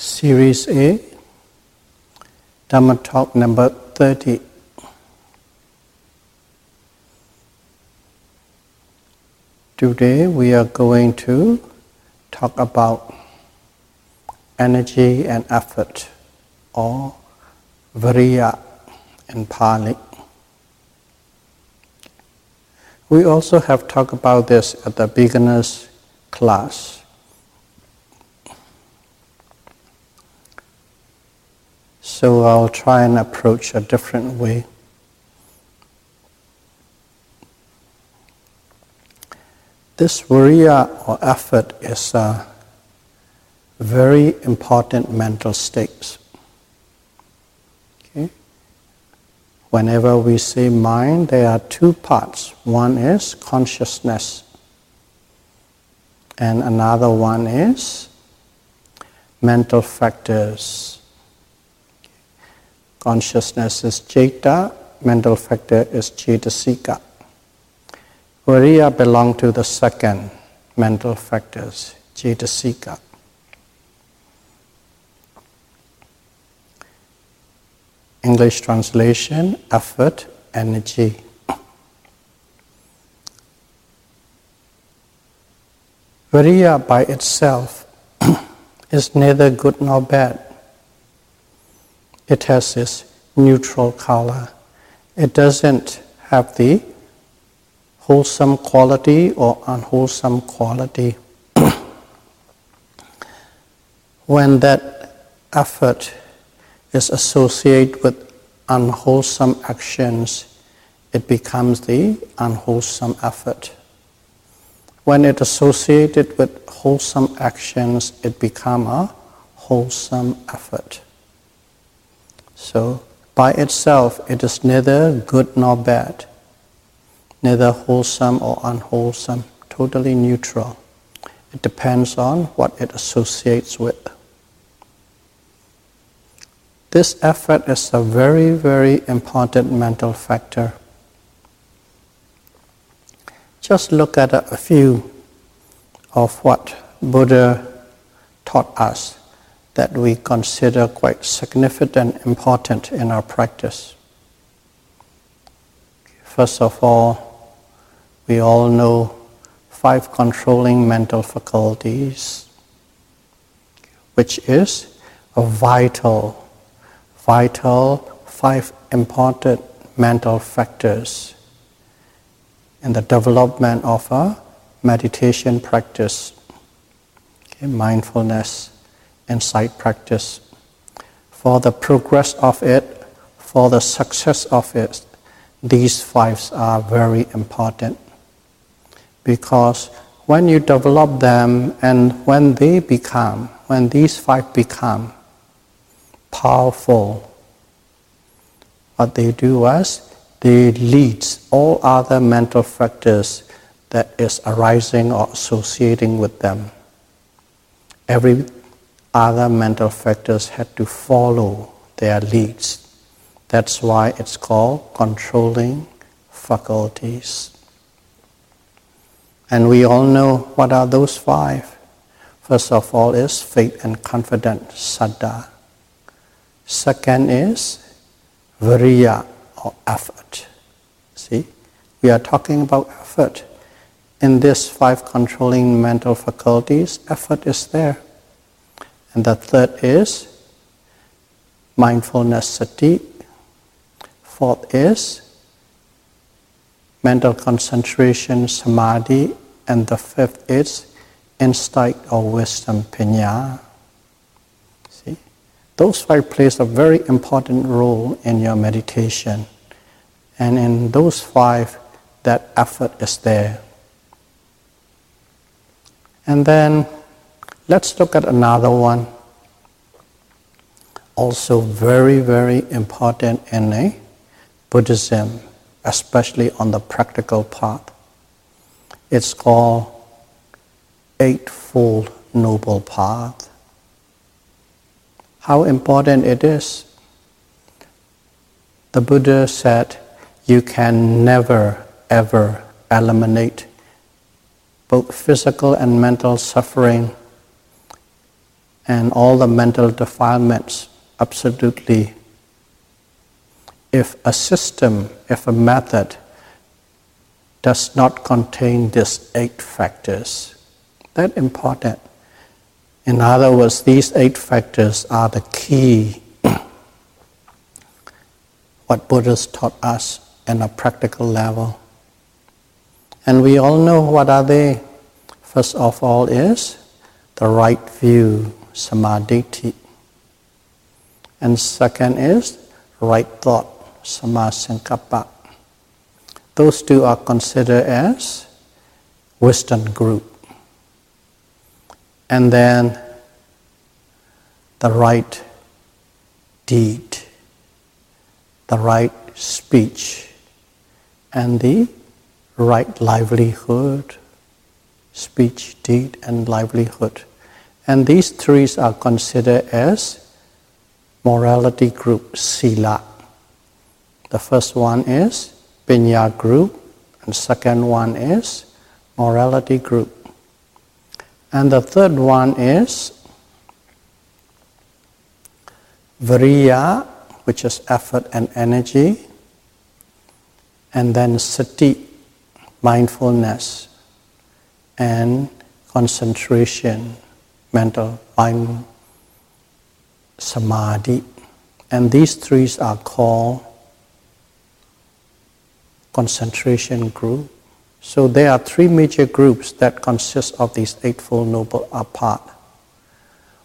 Series A, Dhamma Talk number 30. Today we are going to talk about energy and effort, or Viriya in Pali. We also have talked about this at the beginner's class. So I'll try and approach a different way. This viriya or effort is a very important mental state. Okay? Whenever we say mind, there are two parts. One is consciousness, and another one is mental factors Consciousness is citta, mental factor is cetasika. Viriya belong to the second mental factors, cetasika. English translation, effort, energy. Viriya by itself is neither good nor bad it has this neutral color. It doesn't have the wholesome quality or unwholesome quality. when that effort is associated with unwholesome actions, it becomes the unwholesome effort. When it associated with wholesome actions, it becomes a wholesome effort. So, by itself, it is neither good nor bad, neither wholesome or unwholesome, totally neutral. It depends on what it associates with. This effort is a very, very important mental factor. Just look at a few of what Buddha taught us that we consider quite significant and important in our practice. First of all, we all know five controlling mental faculties, which is a vital, vital five important mental factors in the development of a meditation practice, okay, mindfulness, insight practice. For the progress of it, for the success of it, these five are very important. Because when you develop them and when they become, when these five become powerful, what they do is they lead all other mental factors that is arising or associating with them. Every other mental factors had to follow their leads. That's why it's called controlling faculties. And we all know what are those five. First of all is faith and confidence, saddha. Second is viriya or effort. See, we are talking about effort. In this five controlling mental faculties, effort is there. And the third is mindfulness sati. Fourth is mental concentration samadhi. And the fifth is insight or wisdom panya. See? Those five plays a very important role in your meditation. And in those five, that effort is there. And then let's look at another one. Also, very, very important in a Buddhism, especially on the practical path. It's called Eightfold Noble Path. How important it is. The Buddha said, You can never, ever eliminate both physical and mental suffering and all the mental defilements absolutely. If a system, if a method does not contain these eight factors, that important. In other words, these eight factors are the key what Buddha's taught us on a practical level. And we all know what are they. First of all is the right view, samadhi. And second is right thought, samasankappa. Those two are considered as wisdom group. And then the right deed, the right speech, and the right livelihood, speech, deed, and livelihood. And these three are considered as morality group, sila. The first one is pinya group, and second one is morality group. And the third one is viriya, which is effort and energy, and then sati, mindfulness and concentration, mental mind, samadhi. And these three are called concentration group. So there are three major groups that consist of these Eightfold Noble apart.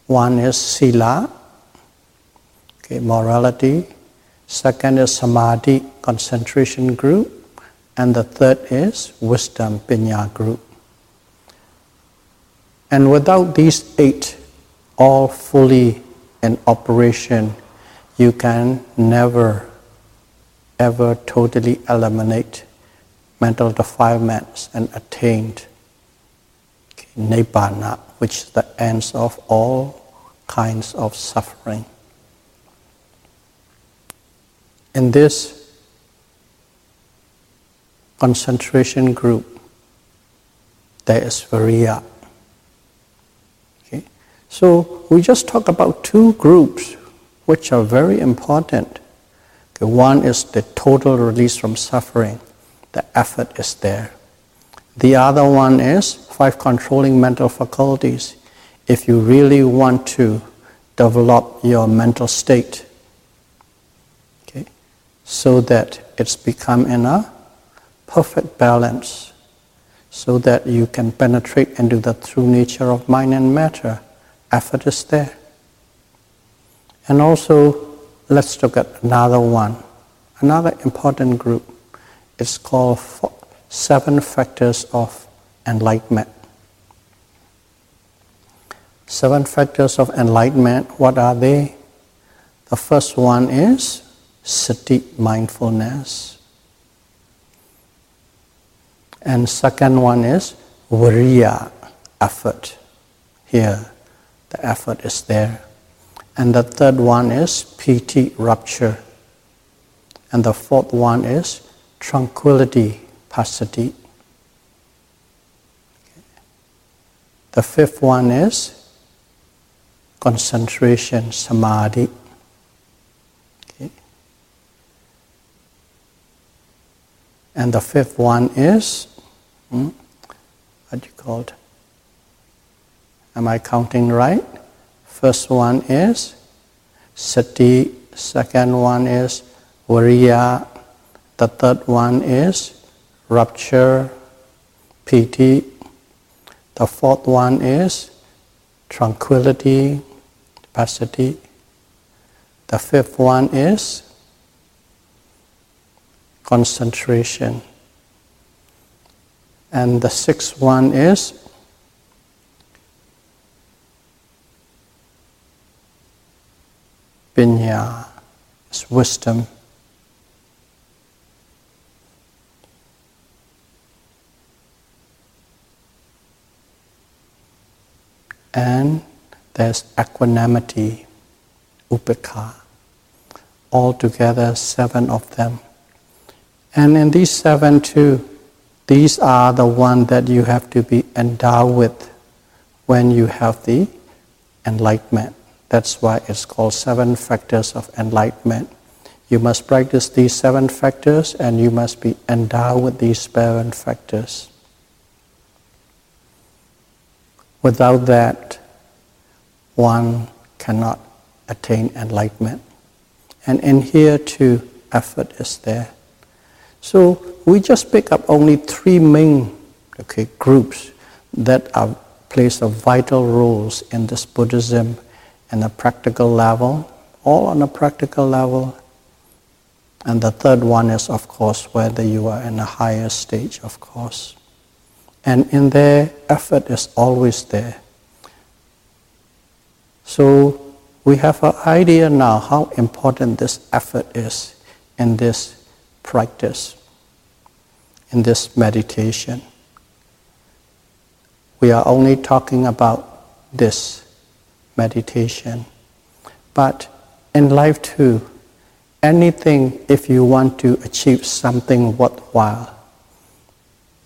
One is Sila, okay, morality. Second is Samadhi, concentration group and the third is wisdom pinya group. And without these eight all fully in operation, you can never ever totally eliminate mental defilements and attain nibbana, which is the end of all kinds of suffering. In this concentration group, there is Viriya. So we just talk about two groups which are very important. Okay, one is the total release from suffering, the effort is there. The other one is five controlling mental faculties. If you really want to develop your mental state, okay, so that it's become in a perfect balance so that you can penetrate into the true nature of mind and matter. Effort is there. And also, let's look at another one, another important group. It's called Seven Factors of Enlightenment. Seven factors of enlightenment, what are they? The first one is sati, mindfulness. And second one is viriya, effort. Here, the effort is there. And the third one is piti, rupture. And the fourth one is tranquility, passaddhi. The fifth one is concentration, samadhi. And the fifth one is Hmm? What do you call it? Am I counting right? First one is sati, second one is viriya, the third one is rapture, piti, the fourth one is tranquility, passaddhi, the fifth one is concentration. And the sixth one is Pinya is wisdom. And there's equanimity, upekha. Altogether, seven of them. And in these seven, too, these are the ones that you have to be endowed with when you have the enlightenment. That's why it's called seven factors of enlightenment. You must practice these seven factors and you must be endowed with these seven factors. Without that, one cannot attain enlightenment. And in here too, effort is there. So we just pick up only three main okay, groups that are plays a vital roles in this Buddhism and a practical level, all on a practical level. And the third one is, of course, whether you are in a higher stage, of course. And in there, effort is always there. So we have an idea now how important this effort is in this practice, in this meditation. We are only talking about this meditation. But in life too, anything, if you want to achieve something worthwhile,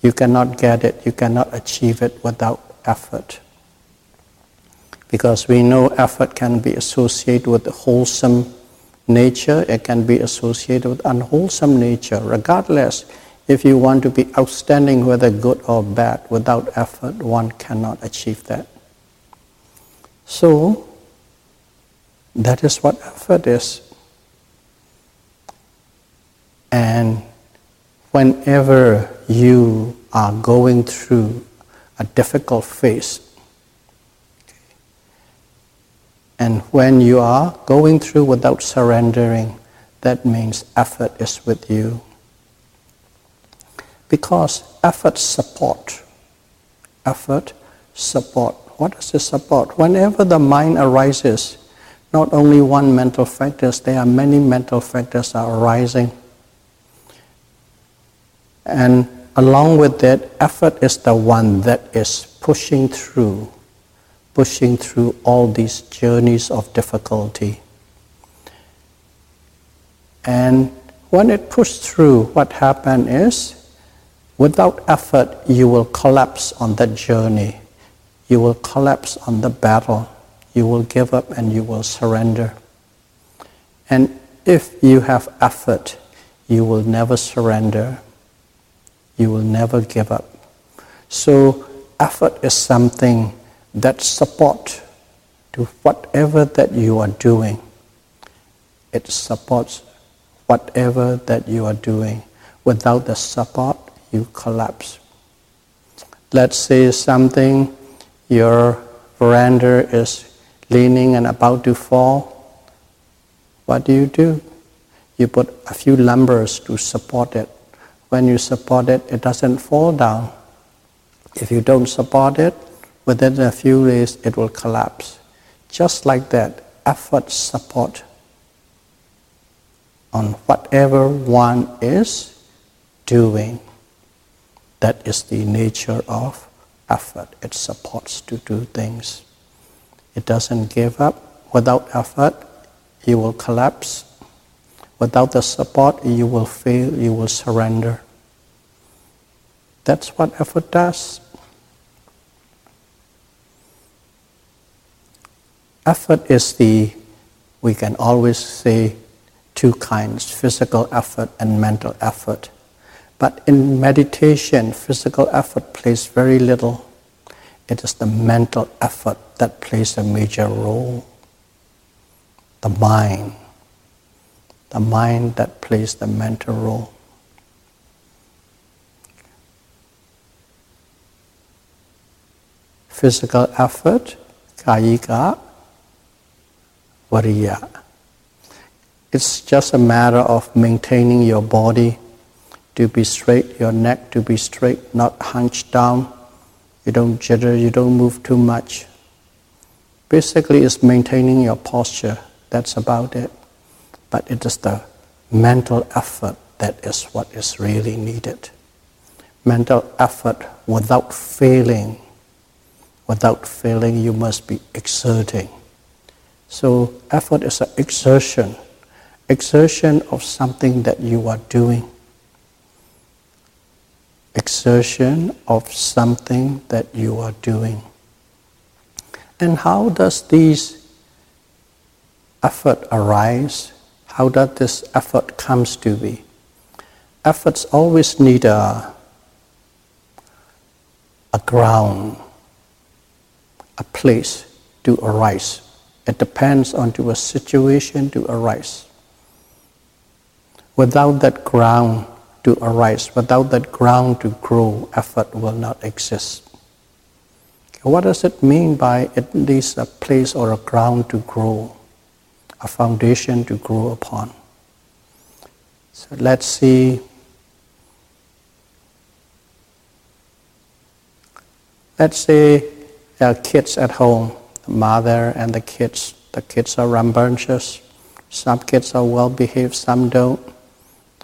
you cannot get it, you cannot achieve it without effort. Because we know effort can be associated with wholesome nature, it can be associated with unwholesome nature. Regardless, if you want to be outstanding, whether good or bad, without effort, one cannot achieve that. So, that is what effort is. And whenever you are going through a difficult phase, and when you are going through without surrendering, that means effort is with you. Because effort support. Effort support what is the support? Whenever the mind arises, not only one mental factors, there are many mental factors are arising. And along with that, effort is the one that is pushing through, pushing through all these journeys of difficulty. And when it pushes through, what happens is, without effort, you will collapse on that journey you will collapse on the battle. You will give up and you will surrender. And if you have effort, you will never surrender. You will never give up. So effort is something that support to whatever that you are doing. It supports whatever that you are doing. Without the support, you collapse. Let's say something your veranda is leaning and about to fall, what do you do? You put a few lumbers to support it. When you support it, it doesn't fall down. If you don't support it, within a few days it will collapse. Just like that, effort support on whatever one is doing. That is the nature of effort. It supports to do things. It doesn't give up. Without effort, you will collapse. Without the support, you will fail, you will surrender. That's what effort does. Effort is the, we can always say, two kinds physical effort and mental effort. But in meditation, physical effort plays very little. It is the mental effort that plays a major role. The mind. The mind that plays the mental role. Physical effort, kayika, variya. It's just a matter of maintaining your body to be straight, your neck to be straight, not hunched down. You don't jitter, you don't move too much. Basically, it's maintaining your posture That's about it. But it is the mental effort that is what is really needed. Mental effort without failing. Without failing, you must be exerting. So, effort is an exertion, exertion of something that you are doing. Exertion of something that you are doing. And how does this effort arise? How does this effort comes to be? Efforts always need a, a ground, a place to arise. It depends on to a situation to arise. Without that ground to arise, without that ground to grow, effort will not exist. What does it mean by at least a place or a ground to grow, a foundation to grow upon? So let's see. Let's say there are kids at home, the mother and the kids. The kids are rambunctious. Some kids are well behaved, some don't.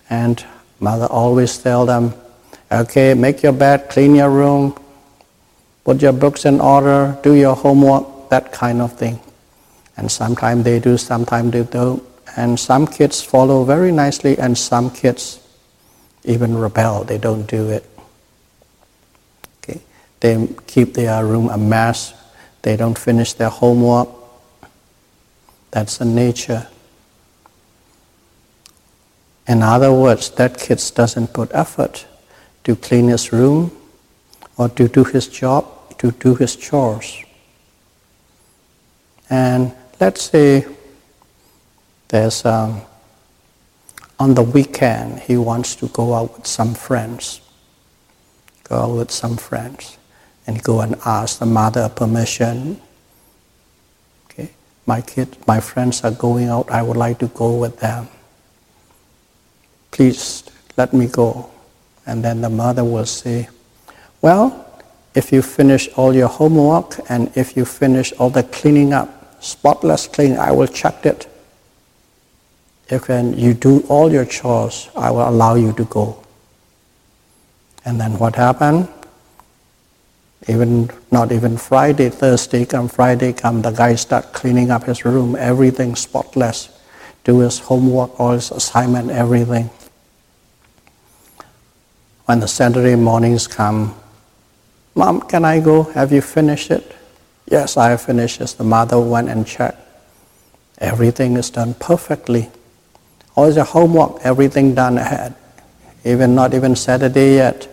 And mother always tell them, okay, make your bed, clean your room, put your books in order, do your homework, that kind of thing. And sometimes they do, sometimes they don't. And some kids follow very nicely, and some kids even rebel, they don't do it. Okay? They keep their room a mess, they don't finish their homework. That's the nature. In other words, that kid doesn't put effort to clean his room or to do his job to do his chores. And let's say there's um, on the weekend he wants to go out with some friends, go out with some friends, and go and ask the mother permission. Okay, my kid, my friends are going out. I would like to go with them. Please let me go. And then the mother will say, Well, if you finish all your homework and if you finish all the cleaning up, spotless clean, I will check it. If when you do all your chores, I will allow you to go. And then what happened? Even not even Friday, Thursday come, Friday come, the guy start cleaning up his room, everything spotless, do his homework, all his assignment, everything. When the Saturday mornings come, Mom, can I go? Have you finished it? Yes, I have finished it. The mother went and checked. Everything is done perfectly. All your homework, everything done ahead. Even not even Saturday yet.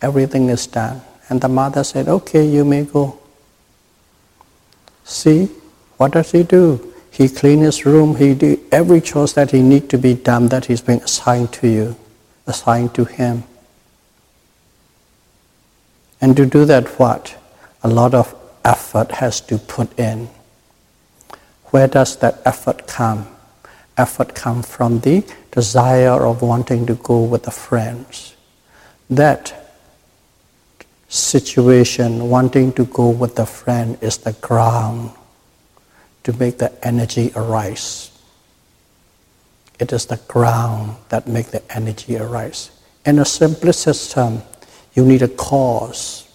Everything is done. And the mother said, Okay, you may go. See, what does he do? He clean his room, he do every chores that he need to be done that he's been assigned to you, assigned to him. And to do that, what? A lot of effort has to put in. Where does that effort come? Effort come from the desire of wanting to go with the friends. That situation, wanting to go with the friend, is the ground to make the energy arise. It is the ground that make the energy arise. In a simplest system, you need a cause.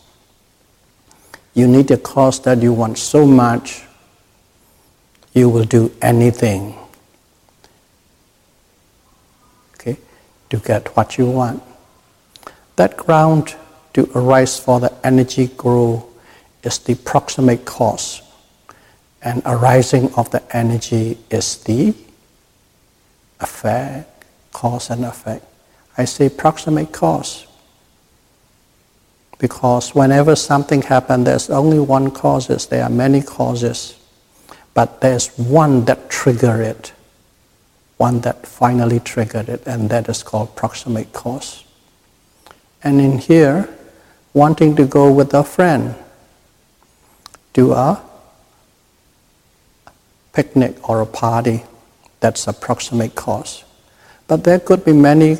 You need a cause that you want so much, you will do anything okay, to get what you want. That ground to arise for the energy grow is the proximate cause. And arising of the energy is the effect, cause and effect. I say proximate cause because whenever something happens, there's only one causes. There are many causes, but there's one that trigger it, one that finally triggered it, and that is called proximate cause. And in here, wanting to go with a friend to a picnic or a party, that's a proximate cause. But there could be many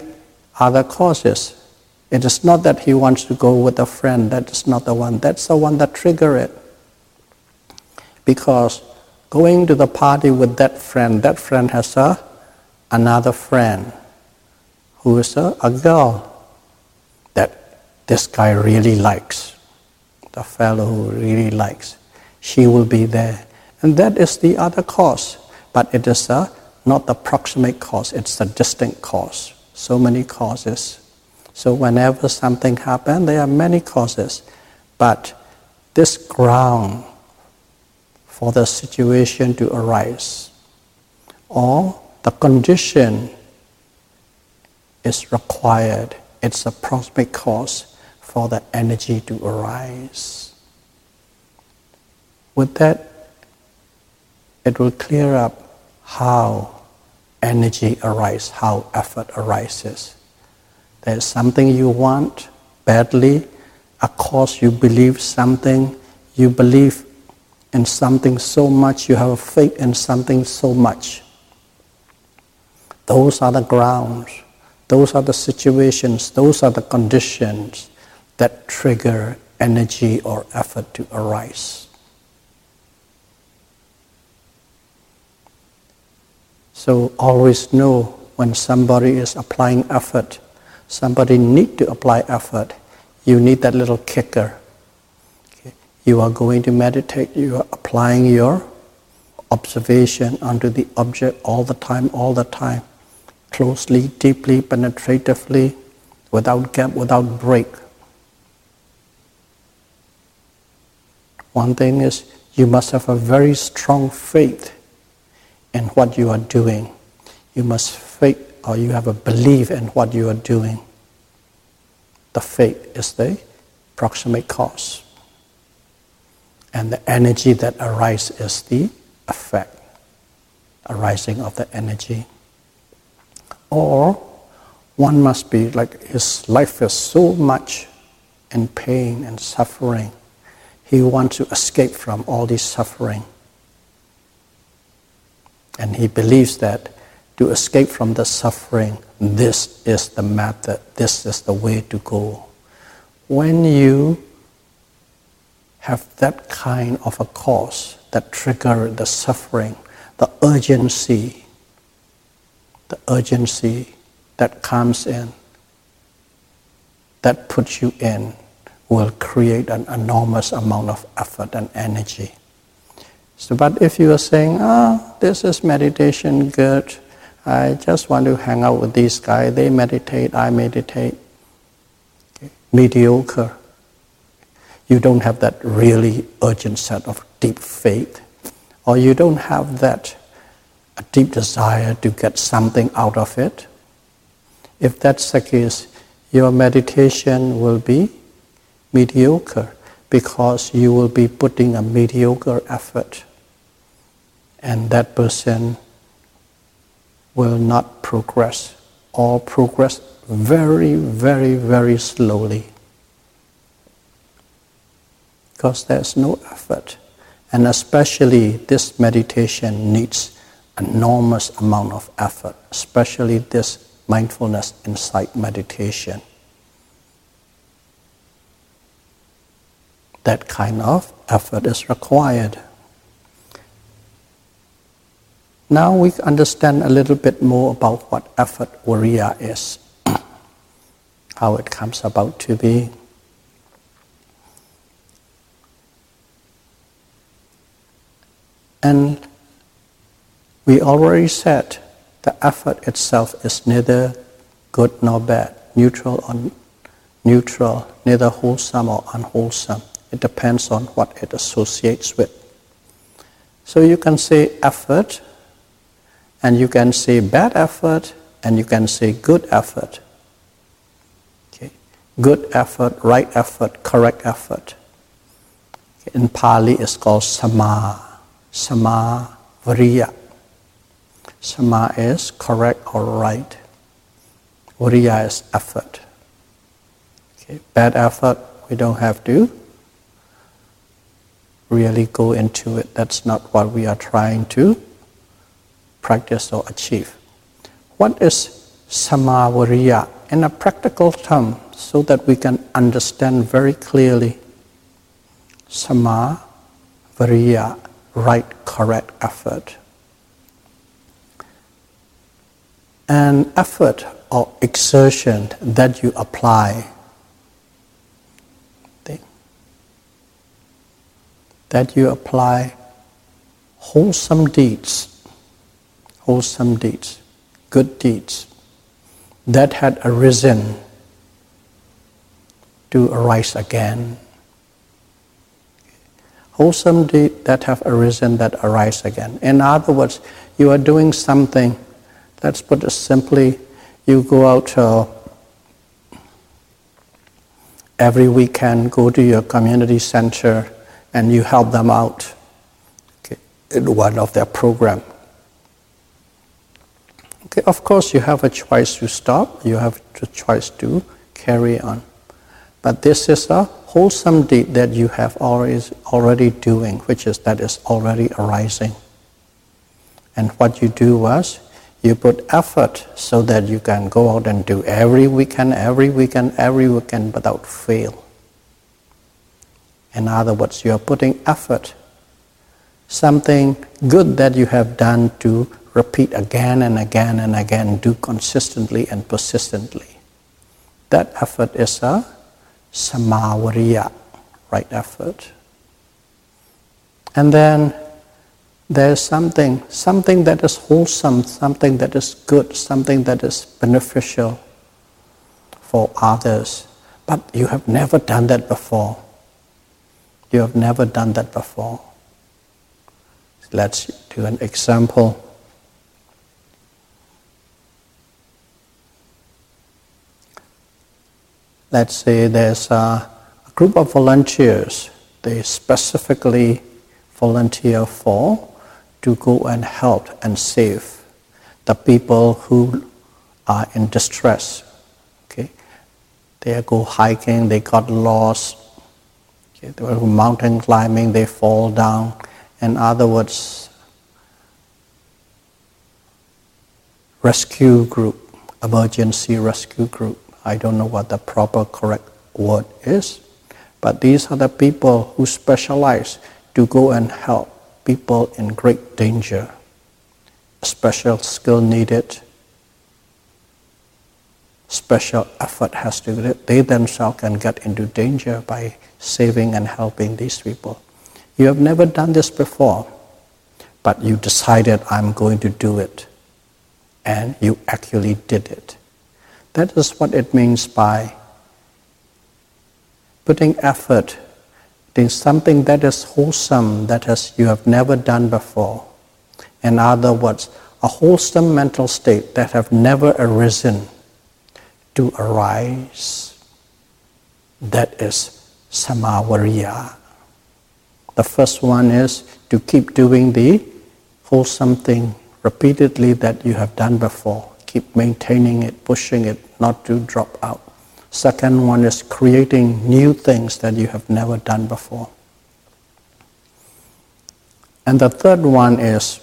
other causes it is not that he wants to go with a friend, that is not the one. That's the one that trigger it. Because going to the party with that friend. That friend has a, another friend who is a, a girl that this guy really likes, the fellow who really likes. She will be there. And that is the other cause. But it is a, not the proximate cause, it's the distinct cause. So many causes. So whenever something happens, there are many causes. But this ground for the situation to arise or the condition is required. It's a proximate cause for the energy to arise. With that, it will clear up how energy arises, how effort arises. There's something you want badly, a cause you believe something, you believe in something so much, you have a faith in something so much. Those are the grounds, those are the situations, those are the conditions that trigger energy or effort to arise. So always know when somebody is applying effort, somebody need to apply effort, you need that little kicker. Okay. You are going to meditate, you are applying your observation onto the object all the time, all the time, closely, deeply, penetratively, without gap, without break. One thing is you must have a very strong faith in what you are doing. You must faith or you have a belief in what you are doing. The faith is the proximate cause. And the energy that arises is the effect, arising of the energy. Or one must be like his life is so much in pain and suffering. He wants to escape from all this suffering. And he believes that to escape from the suffering, this is the method, this is the way to go. When you have that kind of a cause that trigger the suffering, the urgency, the urgency that comes in, that puts you in, will create an enormous amount of effort and energy. So, but if you are saying, ah, oh, this is meditation good, I just want to hang out with these guys. They meditate, I meditate. Okay. Mediocre. You don't have that really urgent set of deep faith, or you don't have that deep desire to get something out of it. If that's the case, your meditation will be mediocre because you will be putting a mediocre effort. And that person will not progress or progress very, very, very slowly because there's no effort. And especially this meditation needs enormous amount of effort, especially this mindfulness insight meditation. That kind of effort is required. Now we understand a little bit more about what effort viriya is, how it comes about to be. And we already said the effort itself is neither good nor bad, neutral or neutral, neither wholesome or unwholesome. It depends on what it associates with. So you can say effort and you can say bad effort and you can say good effort. Okay. Good effort, right effort, correct effort. In Pali it's called sama, sama vriya. Sama is correct or right. Vriya is effort. Okay. Bad effort, we don't have to really go into it. That's not what we are trying to practice or achieve. What is samavariya in a practical term so that we can understand very clearly? Samavariya, right, correct effort. An effort or exertion that you apply, that you apply wholesome deeds, wholesome deeds, good deeds that had arisen to arise again. Wholesome deeds that have arisen that arise again. In other words, you are doing something, let's put it simply, you go out uh, every weekend, go to your community center, and you help them out okay, in one of their program. Okay, of course, you have a choice to stop, you have a choice to carry on. But this is a wholesome deed that you have already, already doing, which is that is already arising. And what you do was you put effort so that you can go out and do every weekend, every weekend, every weekend without fail. In other words, you are putting effort, something good that you have done to repeat again and again and again, do consistently and persistently. That effort is a samavariya, right effort. And then there's something, something that is wholesome, something that is good, something that is beneficial for others. But you have never done that before. You have never done that before. Let's do an example. Let's say there's a group of volunteers. They specifically volunteer for to go and help and save the people who are in distress. Okay, they go hiking, they got lost. Okay, they were mountain climbing, they fall down. In other words, rescue group, emergency rescue group. I don't know what the proper correct word is, but these are the people who specialize to go and help people in great danger, special skill needed, special effort has to be they themselves can get into danger by saving and helping these people. You have never done this before, but you decided I'm going to do it, and you actually did it. That is what it means by putting effort doing something that is wholesome, that has, you have never done before. In other words, a wholesome mental state that have never arisen to arise. That is samavariya. The first one is to keep doing the wholesome thing repeatedly that you have done before. Keep maintaining it, pushing it, not to drop out. Second one is creating new things that you have never done before. And the third one is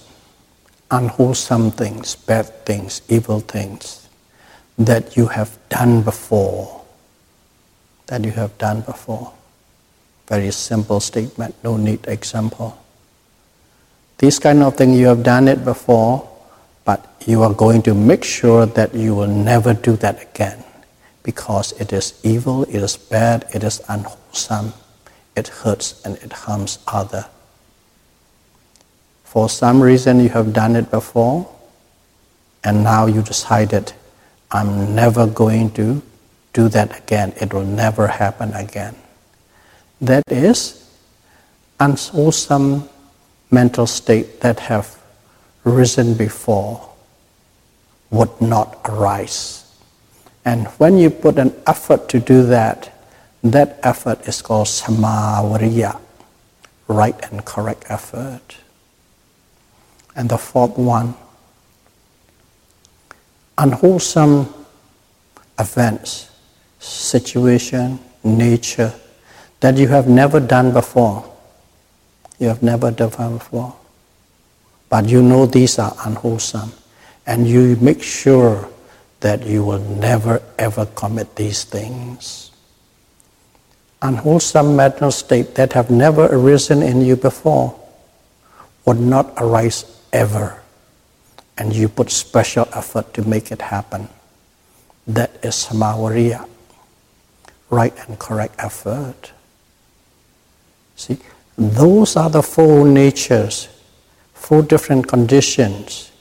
unwholesome things, bad things, evil things that you have done before. That you have done before. Very simple statement, no need example. This kind of thing you have done it before, but you are going to make sure that you will never do that again because it is evil, it is bad, it is unwholesome, it hurts and it harms other. For some reason you have done it before, and now you decided, I'm never going to do that again. It will never happen again. That is unwholesome mental state that have risen before would not arise and when you put an effort to do that, that effort is called samavariya, right and correct effort. And the fourth one, unwholesome events, situation, nature that you have never done before. You have never done before. But you know these are unwholesome. And you make sure that you will never ever commit these things. Unwholesome mental state that have never arisen in you before would not arise ever, and you put special effort to make it happen. That is samavariya, right and correct effort. See, those are the four natures, four different conditions.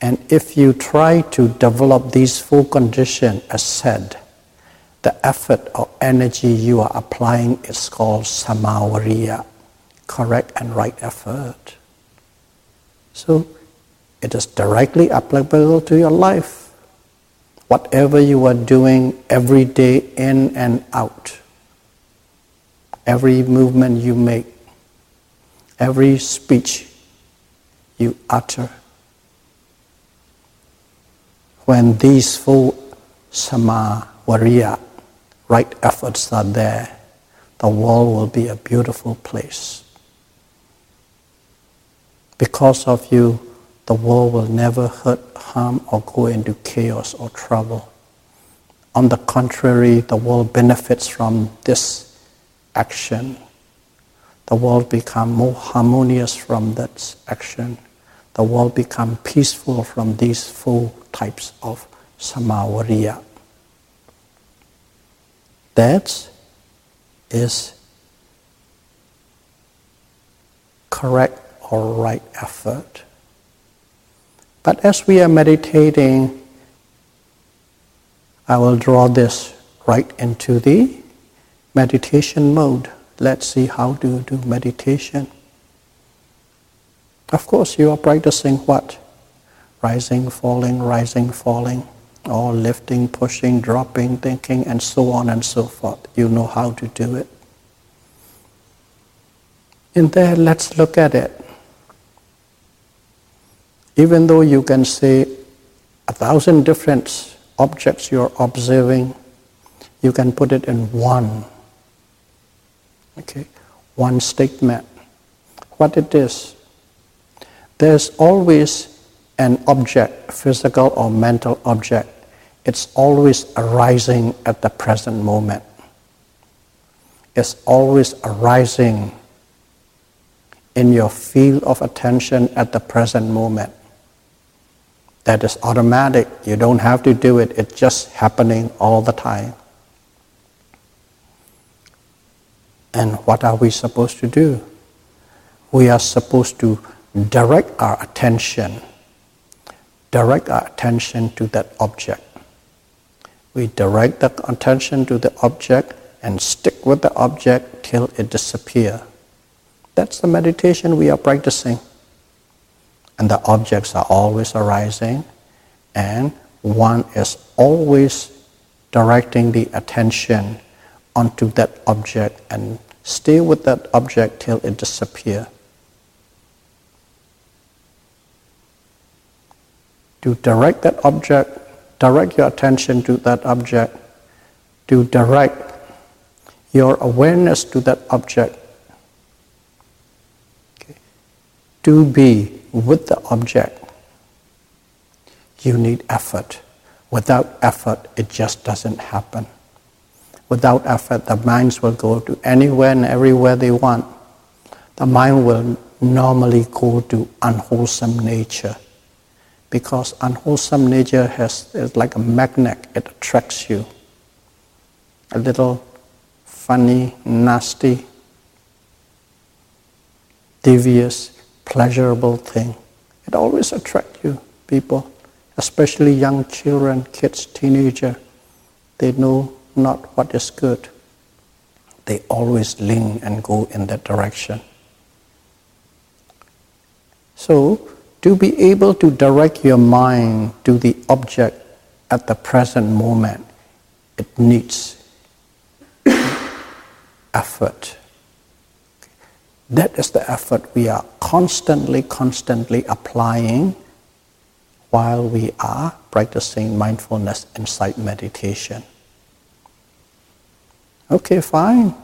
And if you try to develop these four conditions as said, the effort or energy you are applying is called samavariya, correct and right effort. So it is directly applicable to your life. Whatever you are doing every day in and out, every movement you make, every speech you utter, when these four sama variya right efforts are there, the world will be a beautiful place. Because of you, the world will never hurt, harm, or go into chaos or trouble. On the contrary, the world benefits from this action. The world become more harmonious from that action. The world become peaceful from these four types of samavariya. That is correct or right effort. But as we are meditating, I will draw this right into the meditation mode. Let's see how to do meditation. Of course, you are practicing what? Rising, falling, rising, falling or lifting, pushing, dropping, thinking, and so on and so forth. You know how to do it. In there, let's look at it. Even though you can see a thousand different objects you're observing, you can put it in one. Okay, one statement. What it is. There's always an object, physical or mental object, it's always arising at the present moment. It's always arising in your field of attention at the present moment. That is automatic. You don't have to do it, it's just happening all the time. And what are we supposed to do? We are supposed to direct our attention direct our attention to that object. We direct the attention to the object and stick with the object till it disappears. That's the meditation we are practicing. And the objects are always arising, and one is always directing the attention onto that object and stay with that object till it disappears. To direct that object, direct your attention to that object, to direct your awareness to that object, okay. to be with the object, you need effort. Without effort, it just doesn't happen. Without effort, the minds will go to anywhere and everywhere they want. The mind will normally go to unwholesome nature because unwholesome nature has is like a magnet. It attracts you. A little funny nasty devious pleasurable thing. It always attracts you people especially young children kids teenager. They know not what is good. They always lean and go in that direction. So to be able to direct your mind to the object at the present moment, it needs effort. That is the effort we are constantly, constantly applying while we are practicing mindfulness insight meditation. Okay, fine.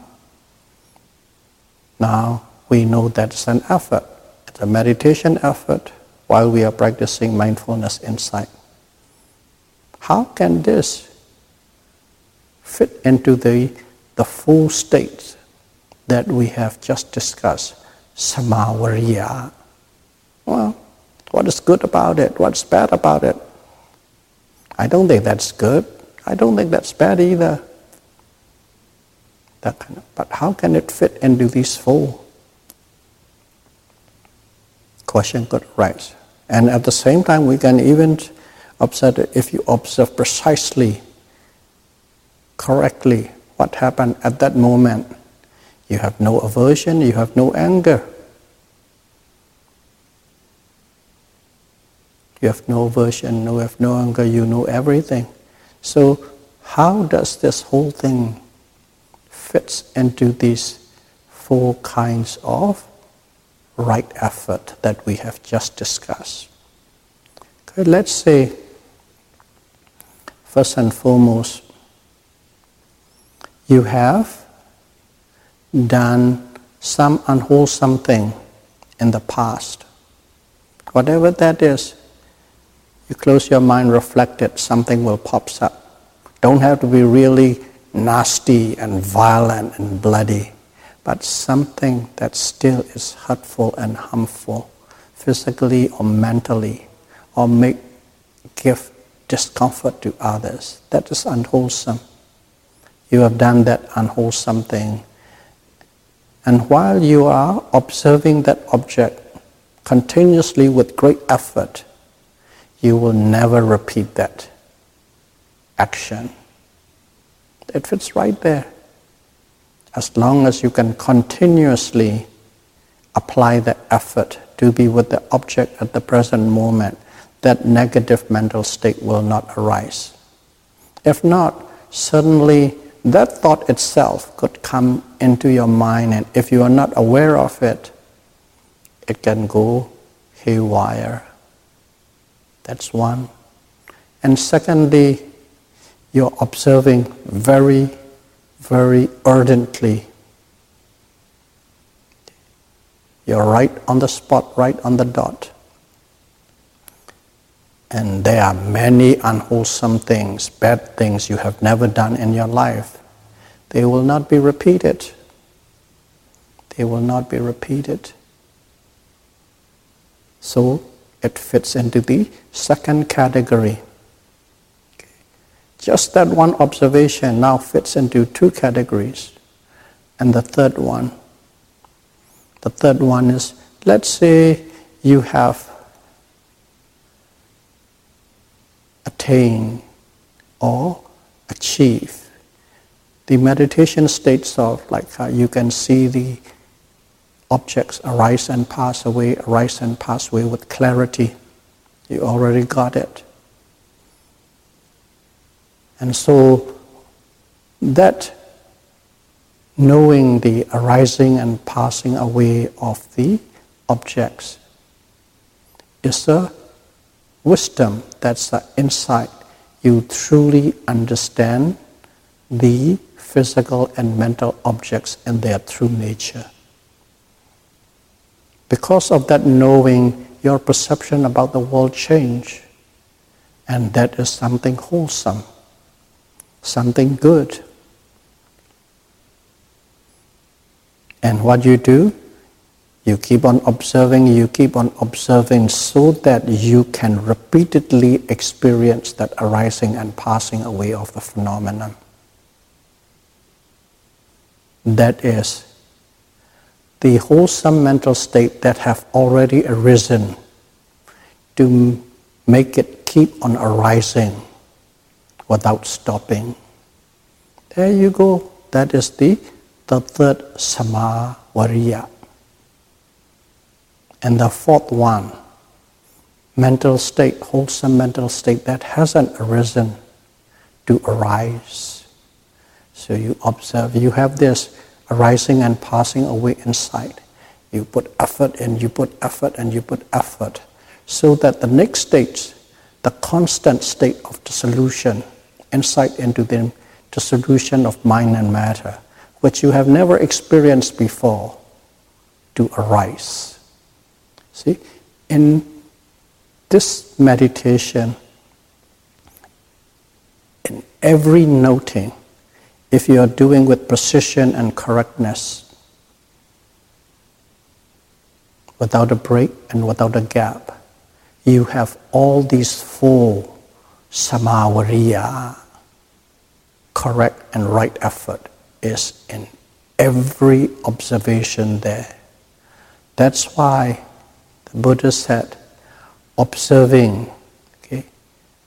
Now we know that's an effort. It's a meditation effort while we are practicing mindfulness insight. How can this fit into the, the full state that we have just discussed, samavariya, well, what is good about it? What's bad about it? I don't think that's good. I don't think that's bad either. That kind of, but how can it fit into these four? Question could arise. And at the same time, we can even observe if you observe precisely, correctly, what happened at that moment. You have no aversion, you have no anger. You have no aversion, you have no anger, you know everything. So how does this whole thing fits into these four kinds of right effort that we have just discussed? Okay, let's say first and foremost you have done some unwholesome thing in the past. Whatever that is, you close your mind, reflect it, something will pop up. Don't have to be really nasty and violent and bloody, but something that still is hurtful and harmful, physically or mentally, or make give discomfort to others. That is unwholesome. You have done that unwholesome thing. And while you are observing that object continuously with great effort, you will never repeat that action. It fits right there. As long as you can continuously apply the effort to be with the object at the present moment, that negative mental state will not arise. If not, suddenly that thought itself could come into your mind, and if you are not aware of it, it can go haywire. That's one. And secondly, you're observing very, very ardently. You're right on the spot, right on the dot. And there are many unwholesome things, bad things you have never done in your life. They will not be repeated. They will not be repeated. So it fits into the second category. Just that one observation now fits into two categories. And the third one, the third one is let's say you have attained or achieved The meditation states of like uh, you can see the objects arise and pass away, arise and pass away with clarity. You already got it. And so that knowing the arising and passing away of the objects is a wisdom, that's the insight. You truly understand the physical and mental objects in their true nature. Because of that knowing, your perception about the world change. And that is something wholesome, something good. And what you do, you keep on observing, you keep on observing so that you can repeatedly experience that arising and passing away of the phenomenon. That is the wholesome mental state that have already arisen to make it keep on arising without stopping. There you go. That is the, the third samavariya. And the fourth one, mental state, wholesome mental state that hasn't arisen to arise. So you observe, you have this arising and passing away inside. You put effort and you put effort and you put effort so that the next stage, the constant state of the solution, insight into the, the solution of mind and matter, which you have never experienced before, to arise. See, in this meditation, in every noting, if you are doing with precision and correctness, without a break and without a gap. You have all these four samavariya, correct and right effort is in every observation there. That's why the Buddha said, observing okay,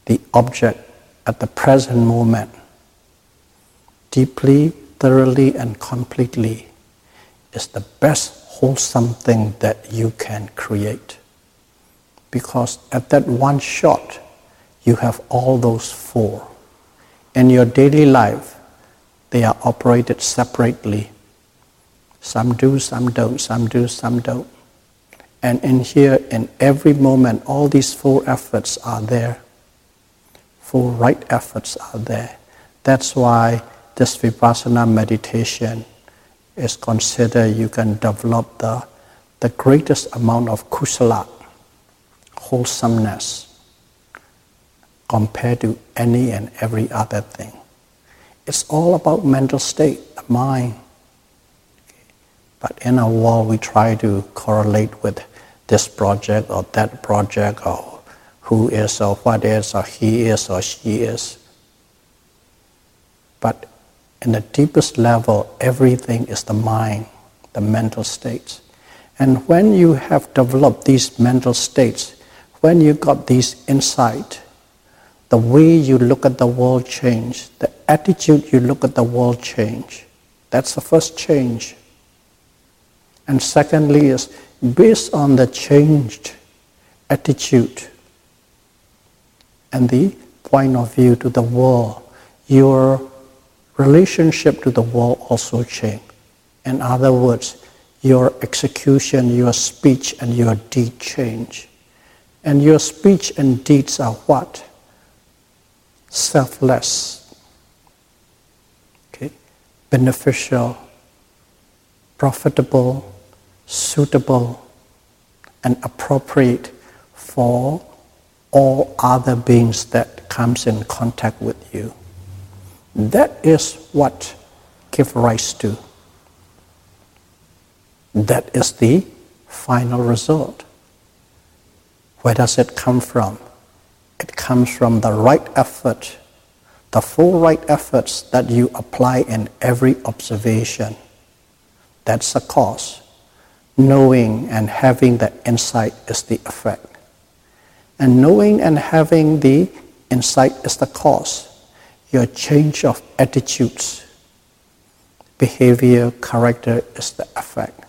the object at the present moment deeply, thoroughly, and completely is the best wholesome thing that you can create. Because at that one shot, you have all those four. In your daily life, they are operated separately. Some do, some don't, some do, some don't. And in here, in every moment, all these four efforts are there. Four right efforts are there. That's why this vipassana meditation is considered you can develop the, the greatest amount of kusala, wholesomeness, compared to any and every other thing. It's all about mental state, the mind. But in our world, we try to correlate with this project or that project or who is or what is or he is or she is. But in the deepest level, everything is the mind, the mental states. And when you have developed these mental states, when you got these insight, the way you look at the world change, the attitude you look at the world change. That's the first change. And secondly is based on the changed attitude and the point of view to the world, your relationship to the world also change. In other words, your execution, your speech, and your deed change. And your speech and deeds are what? Selfless, okay? beneficial, profitable, suitable, and appropriate for all other beings that comes in contact with you. That is what give rise to. That is the final result. Where does it come from? It comes from the right effort, the full right efforts that you apply in every observation. That's the cause. Knowing and having the insight is the effect. And knowing and having the insight is the cause your change of attitudes, behavior, character is the effect.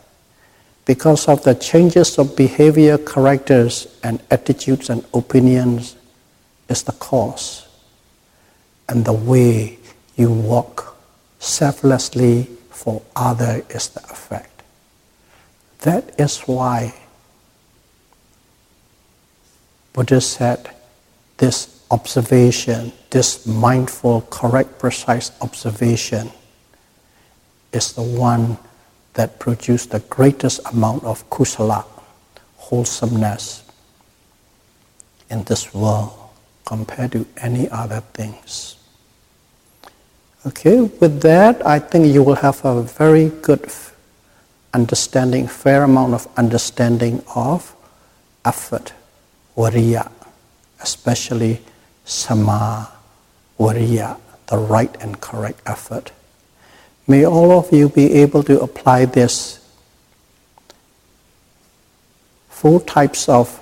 Because of the changes of behavior, characters, and attitudes and opinions is the cause. And the way you walk selflessly for other is the effect. That is why Buddha said this observation, this mindful, correct, precise observation, is the one that produces the greatest amount of kusala, wholesomeness, in this world compared to any other things. Okay, with that, I think you will have a very good understanding, fair amount of understanding of effort, wariya, especially sama, wariya, the right and correct effort. May all of you be able to apply this four types of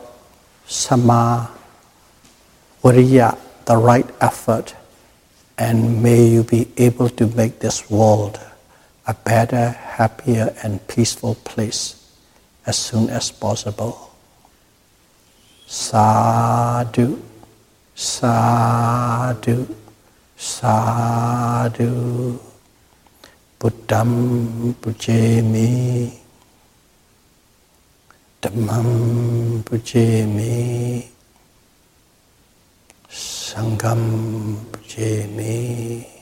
sama, wariya, the right effort, and may you be able to make this world a better, happier, and peaceful place as soon as possible. Sadhu. Sadhu, sadhu, Buddham pujemi, Dhammam pujemi, Sangham pujemi.